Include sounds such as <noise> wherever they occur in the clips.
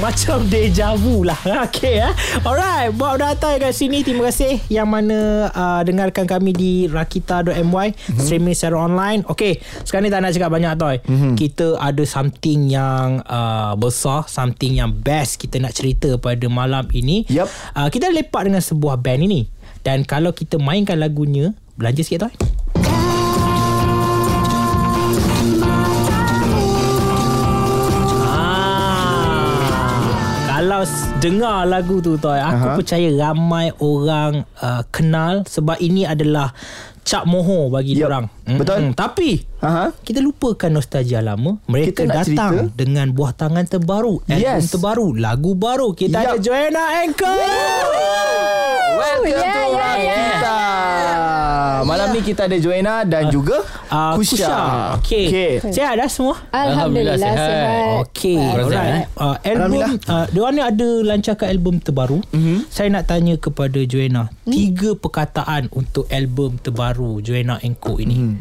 macam deja vu lah. <laughs> Okay eh. Alright, buat datang kat sini. Terima kasih yang mana uh, dengarkan kami di rakita.my mm-hmm. streaming secara online. Okay, sekarang ni tak nak cakap banyak Toy. Mm-hmm. Kita ada something yang uh, besar, something yang best kita nak cerita pada malam ini. Yup. Uh, kita lepak dengan sebuah band ini. Dan kalau kita mainkan lagunya, belanja sikit Toy. Kalau dengar lagu tu Toy Aku Aha. percaya ramai orang uh, Kenal Sebab ini adalah Cap moho bagi Yup, orang betul. Tapi Aha. Kita lupakan nostalgia lama Mereka Kita datang cerita. Dengan buah tangan terbaru Album Yes. terbaru Lagu baru Kita Yup. ada Joanna Anchor Welcome Yeah, to yeah, Rakita. Malam ni kita ada Joanna dan juga uh, Kusha. Okay. okay. Sihat dah semua? Alhamdulillah, Alhamdulillah, sihat. sihat. Okey, alright. Uh, album uh, dia ni ada lancarkan album terbaru. Mm-hmm. Saya nak tanya kepada Joanna, Hmm? tiga perkataan untuk album terbaru Joanna Co ini. Mm.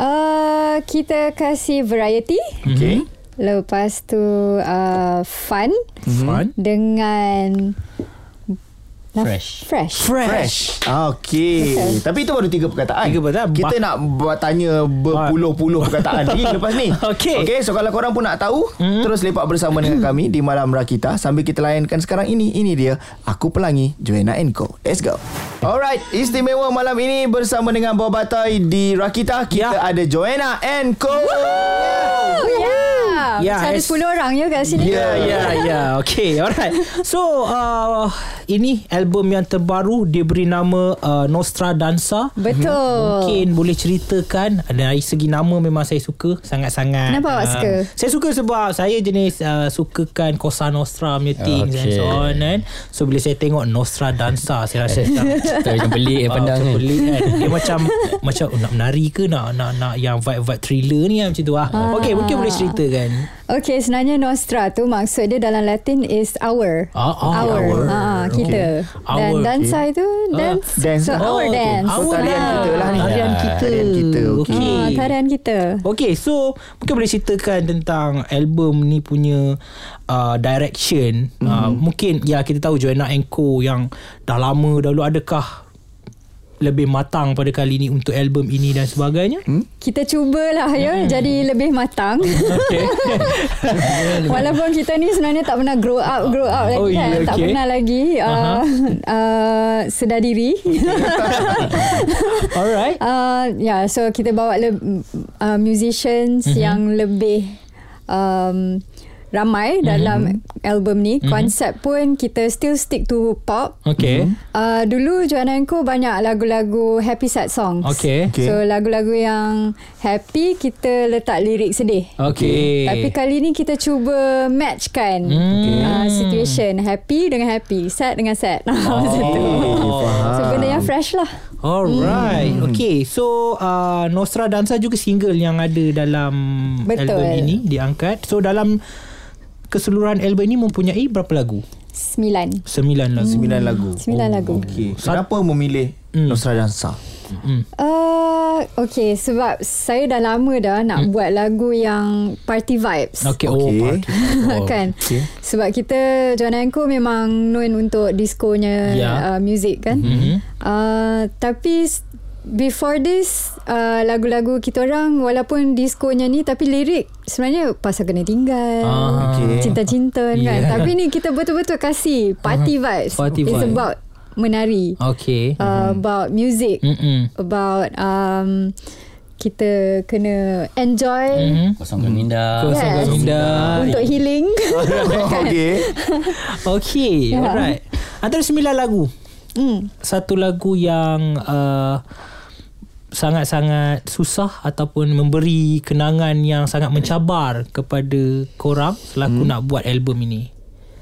Uh, kita kasih variety. Okay. Lepas tu uh, fun Fun, dengan Fresh. Fresh. Fresh. Okay. Betul. Tapi itu baru tiga perkataan. Tiga perkataan. Kita nak buat tanya berpuluh-puluh perkataan lagi lepas ni. <laughs> Okey. Okay, so kalau korang pun nak tahu, mm-hmm. terus lepak bersama dengan kami di Malam Rakita sambil kita layankan sekarang ini. Ini dia, Aku Pelangi, Joanna Co. Let's go. Alright, istimewa malam ini bersama dengan Bob Batoy di Rakita. Kita Ya. ada Joanna Co. Yeah. Ya, Macam ada as- 10 orang je kat sini. Ya, ya, ya. Okay, alright. So, uh, ini album yang terbaru diberi nama uh, Nostra Dansa. Betul. Mungkin boleh ceritakan dari segi nama memang saya suka sangat-sangat. Kenapa awak Ah, suka? Saya suka sebab saya jenis uh, sukakan Cosa Nostra punya things okay. and Okay. so on kan. So bila saya tengok Nostra Dansa saya rasa macam Cerita macam pelik eh, Ah, pandang kan. pelik kan. Dia macam macam oh, nak menari ke nak nak nak yang vibe-vibe thriller ni kan macam tu ah. Okey, mungkin boleh ceritakan. Okay, sebenarnya Nostra tu maksud dia dalam Latin is hour. Ah, ah, hour. hour. Ah, kita. Okay. Dan dansa itu dance. Dance. So, Oh, our okay. dance. So, tarian Ah. kita lah ni. Tarian kita. tarian kita, okey. Okey. Ah, tarian kita. Okay so Mungkin boleh ceritakan Tentang album ni punya uh, Direction mm-hmm. uh, Mungkin Ya kita tahu Joanna Co Yang dah lama dahulu Adakah Lebih matang pada kali ni Untuk album ini dan sebagainya hmm? Kita cubalah ya Hmm. jadi lebih matang. <laughs> Okay <laughs> Walaupun kita ni sebenarnya tak pernah grow up grow up lagi Oh, kan. Tak okay. pernah lagi uh, <laughs> uh, sedar diri. Alright uh, yeah, so kita bawa le- uh, musicians Mhm. mm-hmm. yang lebih um, ramai Mhm. dalam album ni. Mm-hmm. Konsep pun kita still stick to pop. Okay Uh, dulu Joanna Co banyak lagu-lagu happy sad songs. Okay Okay. So lagu-lagu yang happy kita letak lirik sedih. Okay Tapi kali ni kita cuba matchkan Hmm. uh, situation happy dengan happy, sad dengan sad. <laughs> Macam tu. So benda yang fresh lah. Alright Okay So uh, Nostra Dansa juga single Yang ada dalam Betul. Album ini Diangkat So dalam Keseluruhan album ini Mempunyai berapa lagu? Sembilan. Sembilan lagu Sembilan lagu. Sembilan lagu. Okay. Kenapa memilih Hmm. Nostradansa? Uh, okay sebab saya dah lama dah nak buat lagu yang party vibes. Okay, Okay. oh party. <laughs> Oh. kan Okay. sebab kita Joanna Co memang known untuk disconya Ya. uh, music kan Mhm. uh, tapi before this uh, lagu-lagu kita orang walaupun disconya ni tapi lirik sebenarnya pasal kena tinggal Ah, okay. cinta-cinta kan Yeah. tapi ni kita betul-betul kasih party vibes Party it's vibe. about menari Okay. uh, about music Mm-mm. about um, kita kena enjoy Mhm. Kosongkan minda. Kosongkan Yes. minda. untuk healing <laughs> kan okay. Okay, Ya. alright. Antara sembilan lagu, hmm. satu lagu yang uh, sangat-sangat susah ataupun memberi kenangan yang sangat mencabar kepada korang selaku nak buat album ini.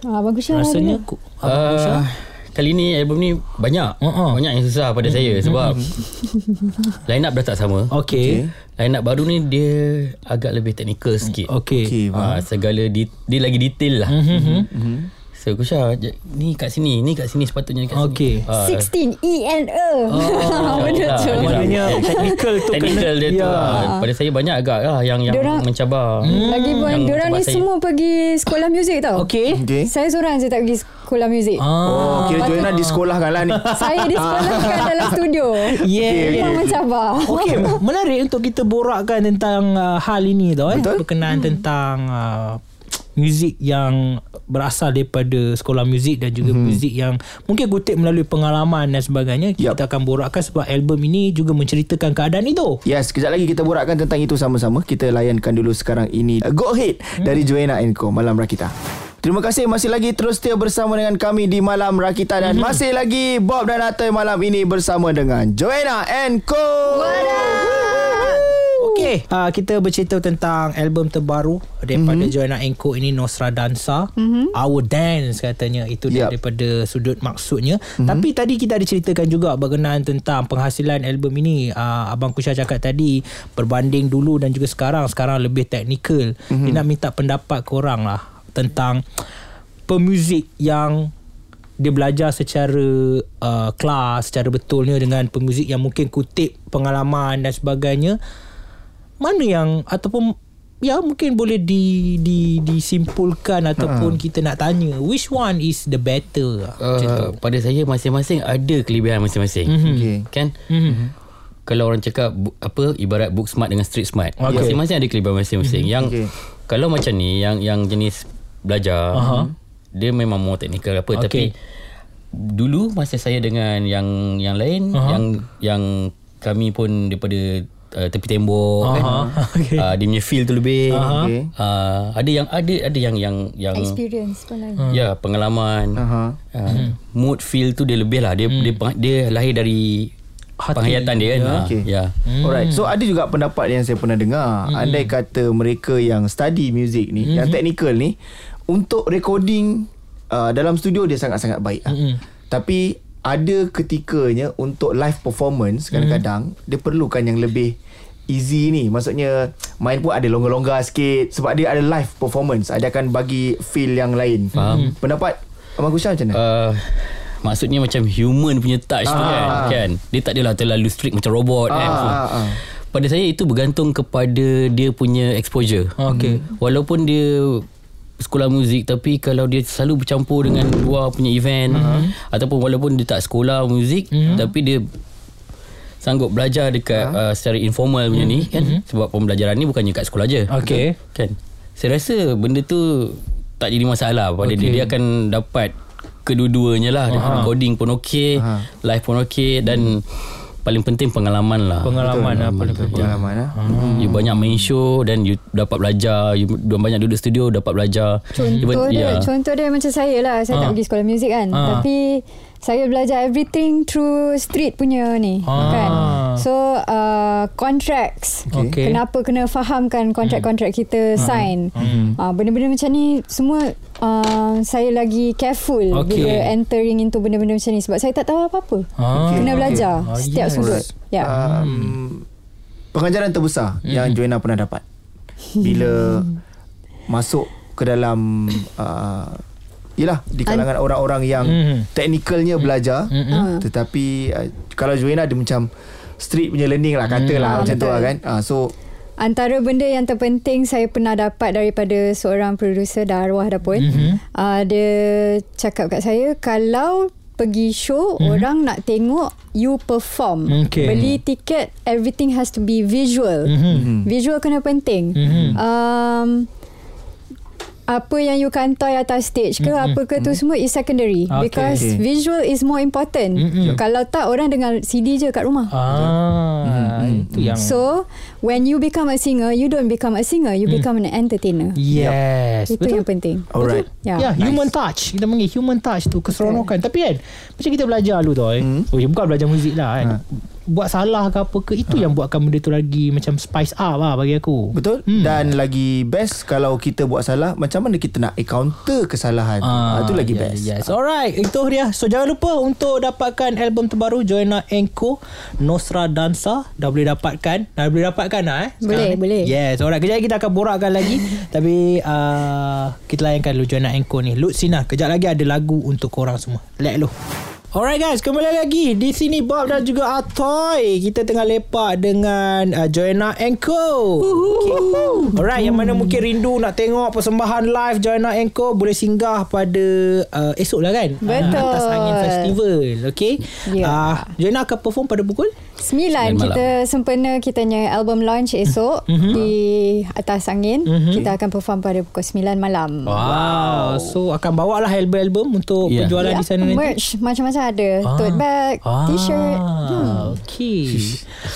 ah, bagus lah Rasanya ku- Abang Usha? Uh, kali ni album ni banyak. Uh-uh. Banyak yang susah pada saya sebab <laughs> line up dah tak sama. Okay. Line up baru ni dia agak lebih teknikal sikit. Okay. Okay. Ah, segala di, dia lagi detail lah. Mhm. So Kusha Ni kat sini Ni kat sini sepatutnya kat Okey. sini Ah, 16 E and E. <laughs> Benda lah, tu. dia lah. Maknanya technical tu Technical dia tu Ya. ah. Pada saya banyak agak lah Yang yang Diorang- mencabar Lagi pun Yang diorang ni saya- semua pergi sekolah muzik tau. Okey. Okay. Saya seorang je tak pergi sekolah muzik. Ah. Oh, kira Joanna disekolahkan lah ni. <laughs> Saya disekolahkan dalam studio. Yeah. Okey, Memang okey. mencabar. Okey, <laughs> menarik untuk kita borakkan tentang uh, hal ini tau eh. Betul. Berkenaan hmm. tentang uh, muzik yang berasal daripada sekolah muzik dan juga hmm. muzik yang mungkin kutip melalui pengalaman dan sebagainya. Yup. Kita akan borakkan sebab album ini juga menceritakan keadaan itu. Yes, kejap lagi kita borakkan tentang itu sama-sama. Kita layankan dulu sekarang ini. Uh, Go ahead dari Joanna Co. Malam Rakita. Terima kasih masih lagi terus setia bersama dengan kami di Malam Rakita dan masih lagi Bob dan Atoy malam ini bersama dengan Joanna Co. Okey, uh, kita bercerita tentang album terbaru daripada mm-hmm. Joanna Enko ini Nostra Dansa. Mm-hmm. Our Dance katanya itu yep. daripada sudut maksudnya. Mm-hmm. Tapi tadi kita ada ceritakan juga berkenaan tentang penghasilan album ini. Uh, Abang Kusha cakap tadi berbanding dulu dan juga sekarang sekarang lebih teknikal. Mm-hmm. Dia nak minta pendapat korang lah tentang pemuzik yang dia belajar secara uh, kelas, secara betulnya dengan pemuzik yang mungkin kutip pengalaman dan sebagainya mana yang ataupun ya mungkin boleh di di disimpulkan ataupun kita nak tanya which one is the better uh, Pada saya masing-masing Ada kelebihan masing-masing mm-hmm. Okey. Kan Mhm. Kalau orang cakap Apa Ibarat book smart dengan street smart Okey. Masing-masing ada kelebihan masing-masing Yang Okey. Kalau macam ni Yang yang jenis Belajar Aha. Dia memang more teknikal apa Okey. Tapi Dulu masa saya dengan Yang yang lain Aha. Yang Yang Kami pun daripada uh, Tepi tembok Aha. kan <laughs> Okey. uh, Dia punya feel tu lebih Aha. Okey. uh, Ada yang Ada ada yang Yang yang Experience pun lain. Ya pengalaman Aha. uh, Mood feel tu dia lebih lah Dia, dia, peng- dia lahir dari Hati. Penghayatan dia kan Ya. ya. Okey. ya. Hmm. Alright. So ada juga pendapat yang saya pernah dengar. Hmm. Andai kata mereka yang study music ni, hmm. yang technical ni untuk recording uh, dalam studio dia sangat-sangat baik. Hmm. Tapi ada ketikanya untuk live performance kadang-kadang dia perlukan yang lebih easy ni. Maksudnya main pun ada longgar-longgar sikit sebab dia ada live performance. Dia akan bagi feel yang lain. Faham. Pendapat Abang Kushan macam mana? Uh, maksudnya macam human punya touch tu Ah. kan, kan. Dia tak adalah terlalu strict macam robot kan. Ah, So, ah, ah. Pada saya itu bergantung kepada dia punya exposure. Okey. Walaupun dia sekolah muzik tapi kalau dia selalu bercampur dengan luar punya event uh-huh. ataupun walaupun dia tak sekolah muzik uh-huh. tapi dia sanggup belajar dekat uh, secara informal punya ni kan sebab pembelajaran ni bukannya kat sekolah je Okey. kan saya rasa benda tu tak jadi masalah pada Okey. dia dia akan dapat kedua-duanya lah uh recording pun okey Aha. live pun okey dan paling penting pengalaman lah Pengalaman lah paling penting. Pengalaman ah. You banyak main show Dan you dapat belajar You banyak duduk studio Dapat belajar Contoh Even- dia yeah. Contoh dia macam saya lah Saya Ah. tak pergi sekolah muzik kan Ah. Tapi Saya belajar everything Through street punya ni Ah. kan? So uh, Contracts. Okey. Kenapa kena fahamkan Kontrak-kontrak kita sign? Uh, Benda-benda macam ni Semua uh, Saya lagi careful Okey. Bila entering into benda-benda macam ni. Sebab saya tak tahu apa-apa. Ah. Kena belajar Ah, Setiap yes. sudut. Ya. um, pengajaran terbesar hmm. yang Joanna pernah dapat. Bila <laughs> masuk ke dalam uh, Yelah Di kalangan orang-orang yang Hmm. Teknikalnya belajar Hmm. Tetapi uh, Kalau Joanna dia macam Street punya learning lah Katalah Ah, macam tu lah kan uh, So Antara benda yang terpenting saya pernah dapat daripada seorang producer dah arwah dah pun. Mm-hmm. Uh, dia cakap kat saya kalau pergi show mm-hmm. orang nak tengok you perform. Okay. Beli tiket everything has to be visual. Mhm. Visual kena penting. Mhm. Um apa yang you kantoi atas stage ke mm-hmm. apa ke tu semua is secondary Okay. because Okay. visual is more important. Mm-mm. Kalau tak orang dengar CD je kat rumah. Ah, itu yang So when you become a singer, you don't become a singer, you become an entertainer. Yes, Itu betul. yang penting. Alright Ya. Ya, yeah, human touch. Kita panggil human touch tu keseronokan. Tapi kan macam kita belajar dulu tau eh. Hmm. Oh, ya, bukan belajar muzik lah kan. Ha. Buat salah ke apa ke itu yang buatkan benda tu lagi macam spice up lah bagi aku. Betul hmm. Dan lagi best Kalau kita buat salah Macam mana kita nak counter kesalahan tu ah, Itu lagi yeah, best Yes. Alright, itu dia. So jangan lupa untuk dapatkan album terbaru Joanna Enko Nostra Dansa dah boleh dapatkan. Dah boleh dapatkan dah eh. Boleh, sekarang ni? boleh. Yes. Alright, kejap lagi kita akan borakkan lagi. <laughs> Tapi uh, kita layankan dulu Joanna Enko ni. Lut Sina, kejap lagi ada lagu untuk korang semua. Let lo. Alright guys, kembali lagi di sini Bob dan juga Atoy. Kita tengah lepak dengan uh, Joanna Enko. Okay. Alright, yang mana mungkin rindu nak tengok persembahan live Joanna Enko boleh singgah pada uh, esok lah kan? Betul. Uh, Atas Angin Festival. Okay. Ya. Uh, Joanna akan perform pada pukul? Sembilan kita sempena kita punya album launch esok <laughs> Mhm. di atas angin. Kita akan perform pada pukul 9 malam. Wow. So akan bawa lah album-album untuk Ya. penjualan di sana nanti. merch macam-macam ada. Ah. Tote bag, t-shirt. Hmm. Okay.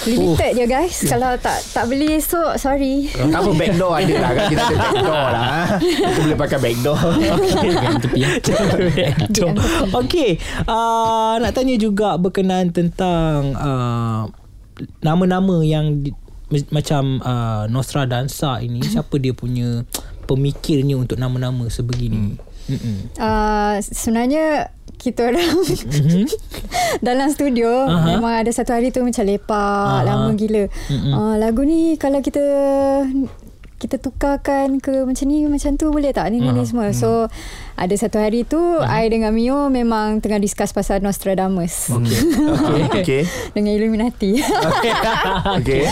Limited je guys. Kalau tak tak beli esok, sorry. Tak apa backdoor ada lah kan Kita ada backdoor lah Kita boleh pakai backdoor <laughs> Okay uh, Nak tanya juga Berkenaan tentang uh, Nama-nama yang di, Macam uh, Nostra Dansa ini <coughs> Siapa dia punya Pemikirnya untuk nama-nama sebegini hmm. Uh, sebenarnya kita orang <laughs> Mhm. <laughs> dalam studio Aha. memang ada satu hari tu macam lepak Aha. lama gila. Uh, lagu ni kalau kita kita tukarkan ke macam ni macam tu boleh tak? Ni ni, ni semua. So ada satu hari tu I dengan Mio memang tengah discuss pasal Nostradamus. Okay <laughs> Okay dengan Illuminati. Okay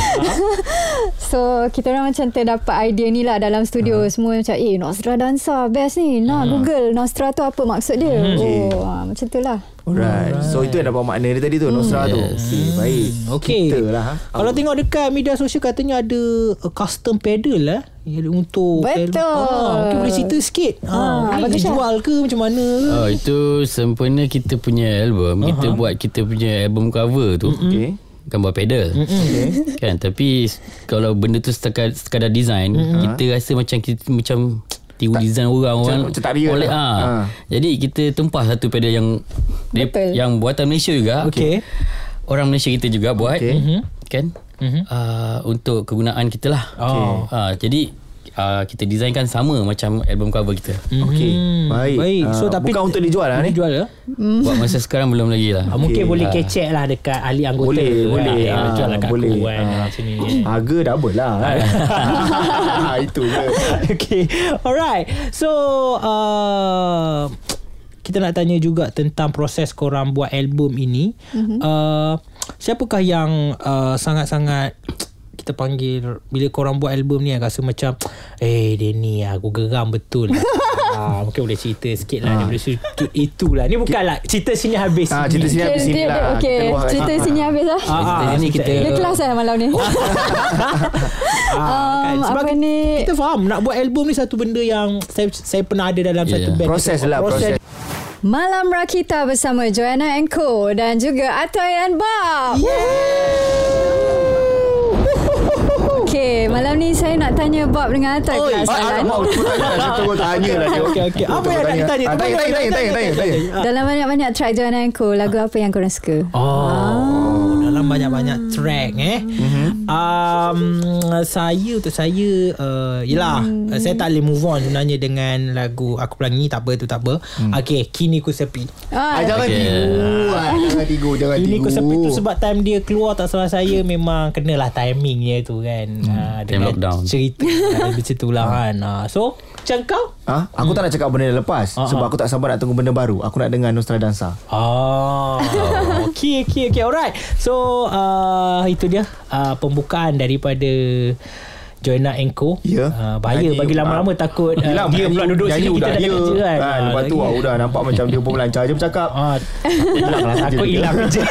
So kita orang macam terdapat idea ni lah dalam studio Semua. Macam eh Nostra dansa best ni. Nak google Nostra tu apa maksud dia? Okay. Oh ah, macam tu lah. Alright. So itu yang dapat makna dia tadi tu Nostra tu. Okay baik. Okay. Kita lah ha. Kalau tengok dekat media sosial Katanya ada Custom pedal lah yang Untuk Betul. ah, okay, Boleh cerita sikit. Ah, Ah, Ni bagus, dijual ke Macam mana? Ke Oh, itu sempena kita punya album, kita buat kita punya album cover tu. Okay Gambar pedal. <laughs> Okay Kan tapi kalau benda tu sekadar, sekadar design, kita rasa macam kita macam tiru design orang orang macam tak real oleh, lah. ha. Ha. Jadi kita tempah satu pedal yang dia, Betul. yang buatan Malaysia juga. Okay. Orang Malaysia kita juga buat. Okay. Kan? Uh, untuk kegunaan kita lah. Oh. Ha, jadi uh, kita designkan sama macam album cover kita. Okay Baik, Baik. So Ah, tapi Bukan untuk dijual lah ni Dijual ke? Buat masa sekarang belum lagi lah. Ah, mungkin Okay. boleh Ah. kecek lah dekat ahli anggota. Boleh, kan. boleh. Ah, Ah, jual lah kat boleh. aku kan. Ah. Macam ni. Harga double lah kan? <laughs> <laughs> Itu je okay. Alright. So, uh, kita nak tanya juga tentang proses korang buat album ini. Mm-hmm. Uh, siapakah yang uh, sangat-sangat kita panggil bila korang buat album ni rasa macam eh dia ni aku geram betul <laughs> ah, mungkin boleh cerita sikit lah daripada sudut itulah. Ni bukanlah cerita sini habis. Ah, cerita sini habis sini lah okay. Cerita sini habis lah. Ah, Cerita ah, ni kita- Dia kelas lah malam ni. <laughs> Ah, kan? Um, Sebab apa ni- kita faham nak buat album ni satu benda yang saya saya pernah ada dalam Ya, satu ya. band. Proses lah proses. Malam Rakita bersama Joanna and Co Dan juga Atoy and Bob Okay Malam ni saya nak tanya Bob dengan Oi, pula Ah, soalan mau tunggu tanya lah dia. Okey, okey. Apa yang nak ditanya? Ah, Tanya tanya tanya tanya tanya tanya. Dalam banyak-banyak track Joanna Co Lagu apa yang korang suka? Oh, dalam banyak-banyak track eh. Um, saya untuk saya uh, yelah hmm. saya tak boleh move on sebenarnya dengan lagu aku pelangi tak apa tu tak apa. Okay, kini ku sepi. Ah, Ah, jangan Okay. tigu. Ah, Jangan tigu, jangan Kini tigu. ku sepi tu sebab time dia keluar tak salah saya memang kenalah timingnya tu kan. Hmm. Time lockdown. cerita macam tu lah kan. Ah, so, macam kau? Ah, aku tak nak cakap benda yang lepas Ah, sebab ah. aku tak sabar nak tunggu benda baru. Aku nak dengar Nostradansa. Oh, <laughs> okay, okay, okay. Alright. So, uh, itu dia uh, pembukaan daripada Joanna Enko. Ya. Uh, bahaya Nyanyi, bagi lama-lama ah, takut uh, Yelah, dia nyanyi- pula duduk sini kita dah dia. kerja kan. kan. Lepas tu lagi. ah, udah nampak macam dia pun melancar je bercakap. Ah, hilang lah takut hilang je.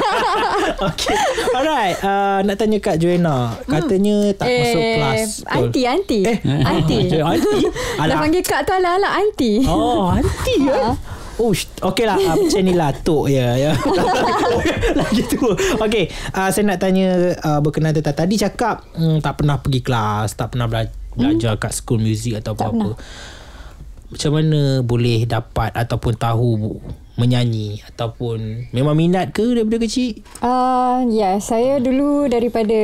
<laughs> okay. Alright. Uh, nak tanya Kak Joanna. Katanya tak masuk kelas. Eh, Aunty, aunty. Eh, aunty. <laughs> Aunty? Dah Alah. panggil kak tu ala-ala aunty. Oh, aunty ya. Oh, okey lah. Uh, macam ni lah. Tok ya. ya. <laughs> Lagi tu. Okey. Uh, saya nak tanya uh, berkenaan tentang tadi cakap mm, tak pernah pergi kelas, tak pernah bela- belajar kat school music atau Tak apa-apa. Macam mana boleh dapat ataupun tahu menyanyi ataupun memang minat ke daripada kecil? Uh, ya, yeah, saya dulu daripada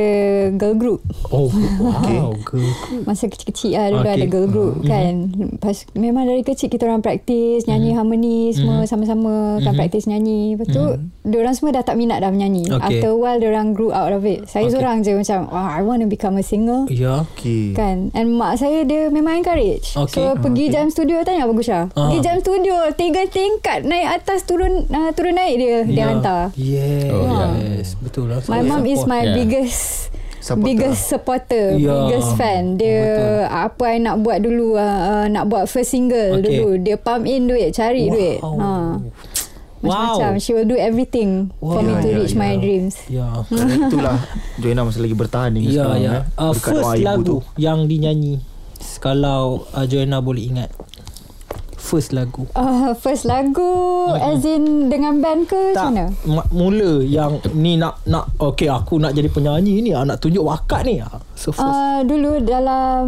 girl group. Oh, <laughs> wow. Okay. Masa kecil-kecil lah dulu Okay. ada girl group mm-hmm. kan. Pas, memang dari kecil kita orang praktis nyanyi mm-hmm. harmoni semua mm-hmm. sama-sama kan Mhm. praktis nyanyi. Lepas tu mm-hmm. diorang semua dah tak minat dah menyanyi. Okay. After a while diorang grew out of it. Saya Okay. seorang je macam oh, I want to become a singer. Ya. Okay. Kan And mak saya Dia memang encourage Okay. So pergi okay. jam studio Tanya Abang Gusha Ah. Pergi jam studio Tiga tingkat Naik atas turun uh, Turun naik dia Dia hantar Yes. Oh, ya. yes. Betul lah. My mom is my Yeah. biggest Supporter. Biggest supporter Ya. Biggest fan Dia Apa I nak buat dulu uh, uh, Nak buat first single Okay. dulu Dia pump in duit Cari Wow. duit ha. Macam-macam She will do everything For me Wow. to Ya, reach ya, my ya. dreams Ya. <laughs> Kerana itulah Joanna masih lagi bertahan hingga Ya, sekarang ya. eh. Uh, Berkat first lagu tu. yang dinyanyi kalau uh, Joanna boleh ingat. First lagu. uh, First lagu As in Dengan band ke Macam mana Tak ma- mula yang ni nak nak okey aku nak jadi penyanyi ni ah, nak tunjuk bakat ni. ah. So first Uh, dulu dalam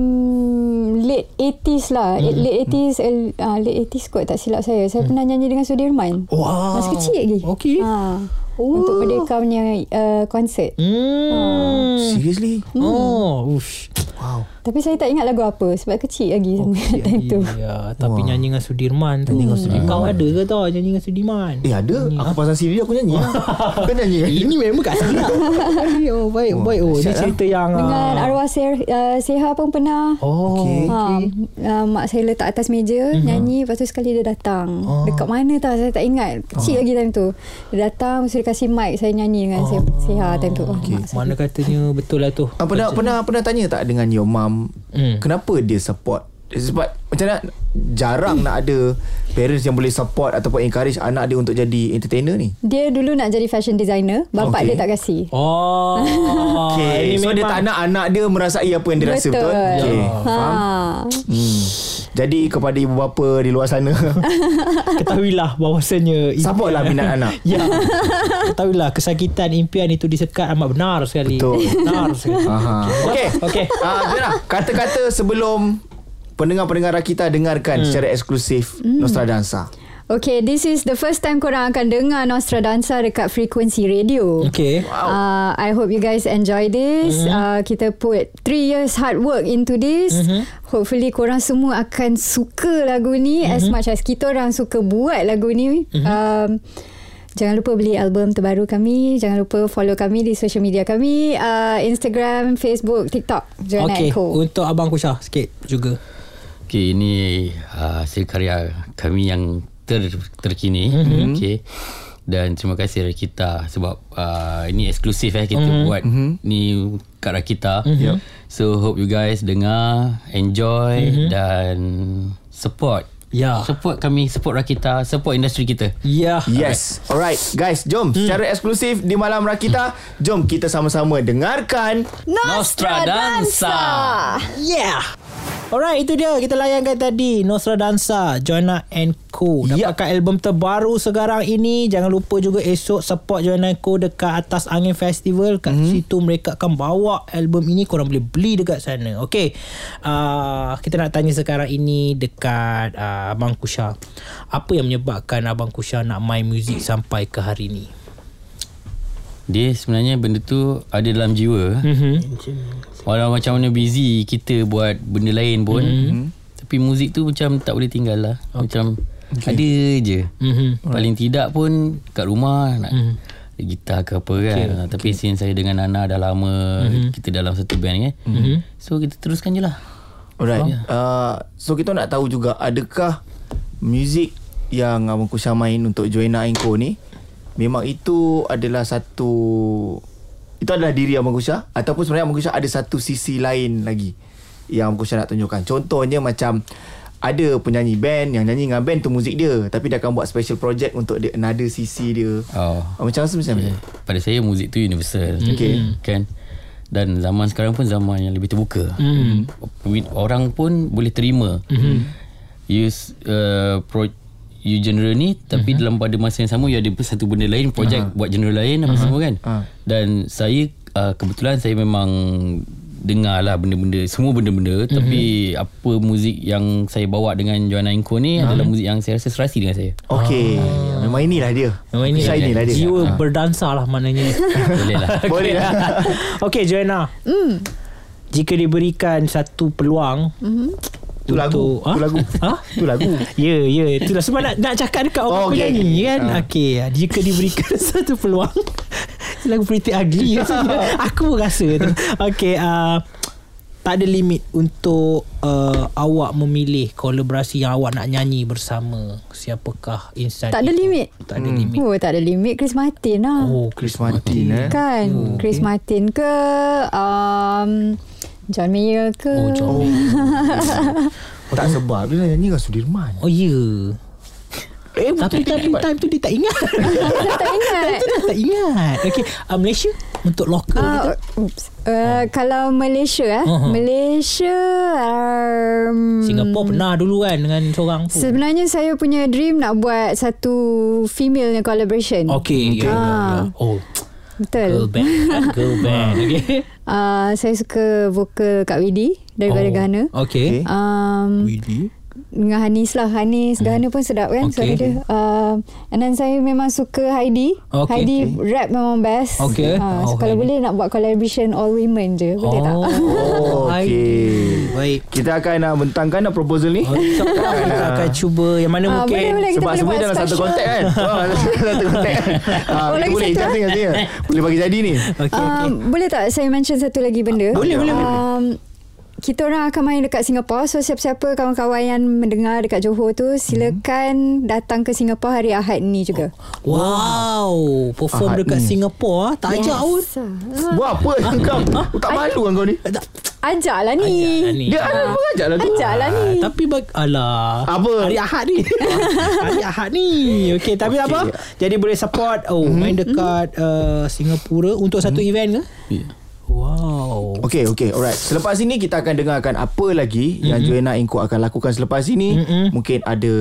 late 80s lah. Mm. Late 80s, uh, late 80s kot tak silap saya. Saya mm. pernah nyanyi dengan Sudirman. Wow. Masa kecil lagi. Okey. Ha. Oh. Untuk Merdeka punya uh, konsert. Hmm. Seriously? Oh, ush. Wow. Tapi saya tak ingat lagu apa sebab kecil lagi Okey, <laughs> time tu. Ya, tapi Wah. nyanyi dengan Sudirman tu. Nyanyi dengan Sudirman. Kau ada ke tau nyanyi dengan Sudirman? Eh ada Aku pasang CD aku nyanyi lah. <laughs> Kau nyanyi? Ini memang kat sana. <laughs> oh, baik, baik. Oh, ni dahsyat lah. cerita yang Dengan ah, arwah Seha, uh, Seha pun pernah. Oh, Okey. Ha, uh, mak saya letak atas meja mm-hmm. nyanyi lepas tu sekali dia datang. Oh. Dekat mana tak saya tak ingat. Kecil lagi time tu. Dia datang mesti dia kasih mic saya nyanyi dengan oh. Seha time tu. Oh, Okey. mak saya. Mana katanya betul lah tu. Ah, pernah pernah pernah tanya tak dengan your mum Hmm. kenapa dia support sebab macam mana jarang nak ada parents yang boleh support ataupun encourage anak dia untuk jadi entertainer ni. Dia dulu nak jadi fashion designer, bapak Okey. dia tak kasih. Oh. <laughs> Okay. ini So dia memang- tak nak anak dia merasai apa yang dia rasa betul. Okay. Ha. Hmm. Jadi kepada ibu bapa di luar sana <laughs> Ketahuilah bahawasanya Supportlah minat anak <laughs> Ya Ketahuilah Kesakitan impian itu disekat Amat benar sekali Betul. Benar sekali Aha. Okey. Okey. Ah, Joanna, kata-kata sebelum pendengar-pendengar kita dengarkan Hmm. secara eksklusif Nostradansa. Okay, this is the first time korang akan dengar Nostradansa dekat frekuensi radio. Okey Wow. Uh, I hope you guys enjoy this. Mm-hmm. Uh, kita put 3 years hard work into this. Mm-hmm. Hopefully korang semua akan suka lagu ni mm-hmm. as much as kita orang suka buat lagu ni. Mm-hmm. Um, Jangan lupa beli album terbaru kami. Jangan lupa follow kami di social media kami. Uh, Instagram, Facebook, TikTok. Joanna Okey Echo. Untuk Abang Kusha Sikit juga Okay, ini uh, hasil karya kami yang ter, terkini. Mm-hmm. Okay. Dan terima kasih Rakita sebab uh, ini eksklusif eh kita mm-hmm. buat mm-hmm. ni kat Rakita. Mm-hmm. So hope you guys dengar, enjoy mm-hmm. dan support. Ya. Support kami, support Rakita, support industri kita. Ya Yes. Alright, guys, jom secara eksklusif di malam Rakita, jom kita sama-sama dengarkan Nostradansa. Yeah Alright itu dia. Kita layankan tadi. Nostradansa Joanna and Co. Ya. Dapatkan album terbaru sekarang ini. Jangan lupa juga esok Support Joanna and Co Dekat Atas Angin Festival. Kat Mhm. situ mereka akan bawa album ini. Korang boleh beli dekat sana. Okay uh, Kita nak tanya sekarang ini Dekat uh, Abang Kusha. Apa yang menyebabkan Abang Kusha Nak main muzik Sampai ke hari ini Dia sebenarnya benda tu ada dalam jiwa. mm-hmm. Walau macam mana busy kita buat benda lain pun mm-hmm. Tapi muzik tu macam tak boleh tinggal lah okay. Macam okay. ada je Mm-hmm. Paling tidak pun kat rumah nak mm. gitar ke apa kan okay. Tapi since saya dengan Nana dah lama mm-hmm. Kita dalam satu band kan mm-hmm. So kita teruskan je lah Alright. Uh, so kita nak tahu juga adakah muzik yang Abang Kusha main untuk Joanna Enko ni memang itu adalah satu itu adalah diri Abang Kusha ataupun sebenarnya Abang Kusha ada satu sisi lain lagi yang Abang Kusha nak tunjukkan. Contohnya macam ada penyanyi band yang nyanyi dengan band tu muzik dia tapi dia akan buat special project untuk dia another sisi dia. Oh. Uh, macam apa macam yeah. Pada saya muzik tu universal Okay. Kan dan zaman sekarang pun zaman yang lebih terbuka. Mm. Orang pun boleh terima. Mm-hmm. Use uh, pro, you genre ni tapi mm-hmm. dalam pada masa yang sama you ada satu benda lain projek uh-huh. buat genre lain apa uh-huh. semua kan. Uh. Dan saya uh, kebetulan saya memang dengar lah benda-benda semua benda-benda mm-hmm. tapi apa muzik yang saya bawa dengan Joanna Inko ni Ah. adalah muzik yang saya rasa serasi dengan saya Okey. Memang inilah dia. Memang ini Kisah inilah dia. Jiwa berdansa lah maknanya <laughs> boleh lah <laughs> Boleh lah. <laughs> Okay Joanna Hmm. Jika diberikan satu peluang Tu lagu. untuk- Tu lagu. Ha? Tu lagu. Ya, ya. Itulah sebab nak, nak cakap dekat orang Oh, okey, penyanyi kan. Ah. Okey, jika diberikan <laughs> satu peluang. <laughs> lagu Pretty Ugly. <laughs> Aku pun rasa tu. Okey, uh, tak ada limit untuk uh, awak memilih kolaborasi yang awak nak nyanyi bersama siapakah insan Tak ada itu. limit. Tak ada limit. Oh tak ada limit Chris Martin lah Oh, Chris Martin eh. Kan Oh, Chris Martin ke um, John Mayer ke Oh, John <laughs> Tak sebab dia nyanyi dengan Sudirman. Oh, ya. Eh, tapi tapi time tu dia tak ingat. <laughs> Tak ingat dah tak ingat. Okey, uh, Malaysia untuk lokal kita. Uh, oops. Uh, Kalau Malaysia eh Uh-huh. Malaysia um, Singapura pernah dulu kan dengan seorang tu. Sebenarnya saya punya dream nak buat satu female collaboration. Okey, ya, ya, ya. Ah. Oh, Betul. girl band. kan? girl <laughs> band. Okey. Uh, saya suka vokal Kak Widi daripada Oh, Ghana. Okey. Um, Widi. dengan Hanis lah Hanis Ghana pun sedap kan Okay. suara dia uh, and then saya memang suka Heidi Okay. Heidi rap memang best Okay. uh, Oh, so kalau Heidi. boleh nak buat collaboration all women je boleh tak Oh, <laughs> Hai. Baik. Kita akan nak bentangkan dah proposal ni. Oh, kita akan <laughs> cuba yang mana Ah, mungkin. boleh, boleh. Kita Sebab boleh semua dalam <laughs> satu kontak kan oh, Satu kontak kan ah, Oh, kita lagi Boleh satu, ikat eh? tengah Boleh bagi jadi ni Okey, um, okey. boleh tak saya mention satu lagi benda Boleh, boleh, boleh. um, kita orang akan main dekat Singapura So siapa-siapa kawan-kawan yang mendengar dekat Johor tu Silakan datang ke Singapura hari Ahad ni juga Wow, perform Ahad dekat ni. Singapura ah. tak ajak pun. Buat apa <laughs> kau Kau tak malu kan kau ni Ajak lah ni. Dia ada pun ajak lah tu Ajak lah ni Ah, tapi bag alah. Apa? Hari Ahad ni. <laughs> Hari Ahad ni. Okey, tapi Okey. apa? Jadi boleh support oh Mhm. main dekat uh, Singapura untuk satu event ke? Ya. Wow. Okay okay alright Selepas ini kita akan dengarkan Apa lagi mm-hmm. Yang Joanna Inko akan lakukan selepas ini Mm-mm. Mungkin ada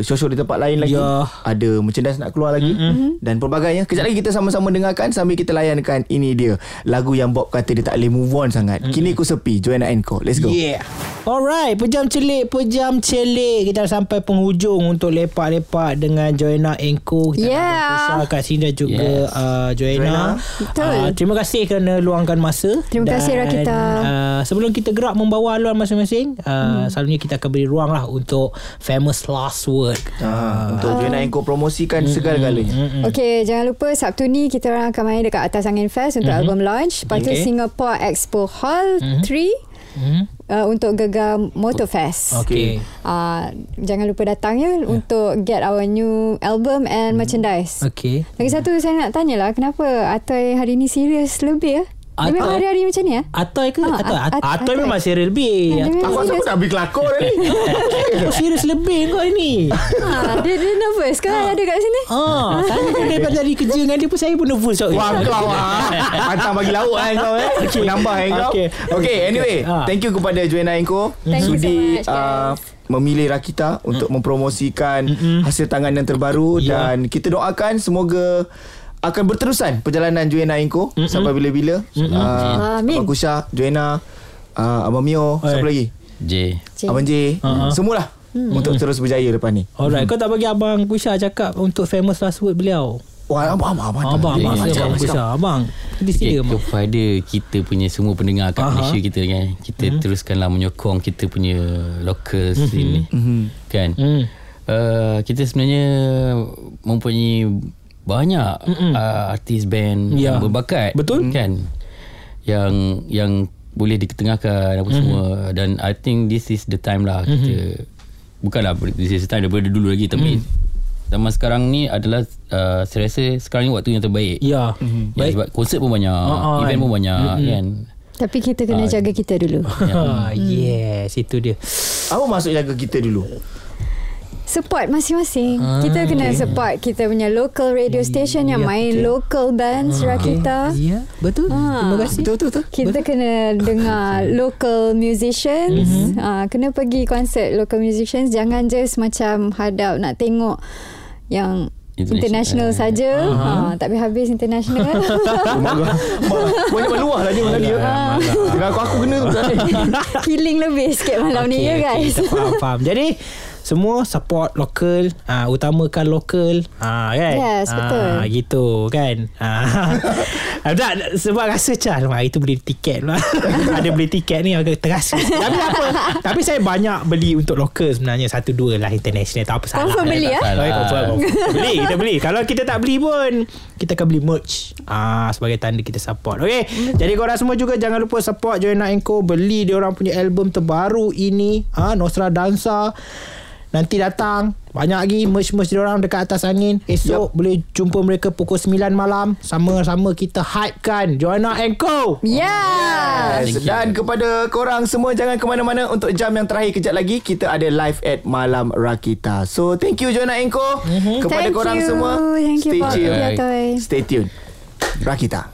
Show-show di tempat lain lagi Ya. Ada merchandise nak keluar lagi mm-hmm. Dan pelbagainya Kejap lagi kita sama-sama dengarkan Sambil kita layankan Ini dia Lagu yang Bob kata Dia tak boleh move on sangat mm-hmm. Kini ku sepi Joanna Inko Let's go Yeah. Alright, pejam celik, pejam celik. Kita dah sampai penghujung untuk lepak-lepak dengan Joanna Enko. Kita Yeah. nak bersama Kak Sin dan juga Yes. uh, Joanna. Betul. Uh, terima kasih kerana luangkan masa. Terima kasih, Rakita. Uh, sebelum kita gerak membawa haluan masing-masing, uh, hmm. selalunya kita akan beri ruang lah untuk famous last word. Ah, untuk Joanna Inko promosikan segala-galanya. Okay, jangan lupa Sabtu ni kita orang akan main dekat Atas Angin Fest untuk mm-hmm. album launch. Lepas tu Okay. Singapore Expo Hall mm-hmm. 3 Hmm? uh, untuk Gegar Motor Fest. Okay. Uh, jangan lupa datang ya untuk get our new album and merchandise. Okay. Lagi satu saya nak tanya lah kenapa Atoy hari ni serius lebih ya? Dia memang hari-hari macam ni ya? Atoy ke? Ah, Atoy. At- At- Atoy Atoy. memang serius lebih. Ah, Aku rasa aku nak ambil kelakor ni <laughs> Aku serius lebih kau ni. Ha, dia, dia nervous ke ada kat sini? Ah, saya pun daripada <laughs> dari kerja dengan dia pun saya pun nervous. So, Wah kau ah. Pantang bagi lauk kan kau eh <laughs> Okay. Menambah eh kau Okay. Okay anyway Ah. Thank you kepada Joanna Inko Thank you so Sudi much, guys. ah, Memilih Rakita Untuk mempromosikan Hasil tangan yang terbaru Ya. Dan kita doakan Semoga akan berterusan perjalanan Joanna Inko sampai bila-bila. Uh, Amin. Abang Kusha, Joanna, uh, Abang Mio, Eh. siapa lagi? J. Abang J. Uh-huh. Semualah untuk terus berjaya depan ni. Alright, kau tak bagi abang Pusha cakap untuk famous last word beliau. Wah, abang, abang, abang. Abang, abang, abang, abang. Di sini Okay, abang. kepada kita punya semua pendengar kat Aha. Malaysia kita kan kita teruskanlah menyokong kita punya local sini kan Hmm. uh, kita sebenarnya mempunyai banyak uh, artis band Ya. yang berbakat Betul. kan yang yang boleh diketengahkan apa semua dan I think this is the time lah kita bukanlah this is the time daripada dulu lagi tapi zaman sekarang ni adalah uh, saya rasa sekarang ni waktu yang terbaik Ya. Ya, Baik. sebab konsert pun banyak, ah, event kan. pun banyak kan. Tapi kita kena jaga kita dulu. Ha, <laughs> yes, itu dia. Apa maksud jaga kita dulu? Support masing-masing. kita kena support kita punya local radio station yang Ya, main betul. local bands Rakita. Ya, betul. Terima kasih. Betul, betul, betul. Kita kena dengar local musicians. Mm-hmm. Uh, kena pergi konsert local musicians. Jangan just macam hadap nak tengok yang international saja. Ha, tak habis international. <laughs> Banyak maluah lah dia malam dia. Dengan aku aku kena tu. Healing lebih sikit malam ni ya guys. kita faham, faham. Jadi semua support lokal uh, utamakan lokal. Uh, kan? Yes, betul. Ah, gitu kan? Uh, tak, sebab rasa macam "Alamak, itu beli tiket pula. <laughs> Ada beli tiket ni agak terasa tapi apa? Tapi saya banyak beli untuk lokal sebenarnya. Satu dua lah international. Tak apa salah Confirm beli, salah. Oh, confirm, confirm. beli kita beli. Kalau kita tak beli pun kita akan beli merch. Ah sebagai tanda kita support. Okey jadi korang semua juga jangan lupa support Joanna Enko beli dia orang punya album terbaru ini. Ah Nostra Dansa Nanti datang Banyak lagi merch-merch diorang dekat atas angin Esok yep. boleh jumpa mereka pukul 9 malam Sama-sama kita hypekan Joanna Co Ya. Yes. Dan kepada korang semua jangan ke mana-mana untuk jam yang terakhir kejap lagi kita ada live at Malam Rakita. So thank you Jona Enko mm-hmm. kepada Thank korang you. semua. Thank you, Stay Pak tune. Kiatoy. Stay tune. Rakita.